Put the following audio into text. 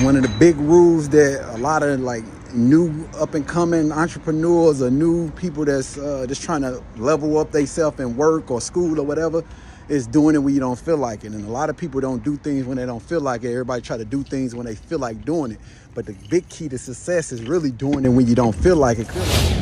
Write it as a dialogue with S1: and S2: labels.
S1: one of the big rules that a lot of like new up and coming entrepreneurs or new people that's uh, just trying to level up themselves in work or school or whatever is doing it when you don't feel like it. And a lot of people don't do things when they don't feel like it. Everybody try to do things when they feel like doing it. But the big key to success is really doing it when you don't feel like it.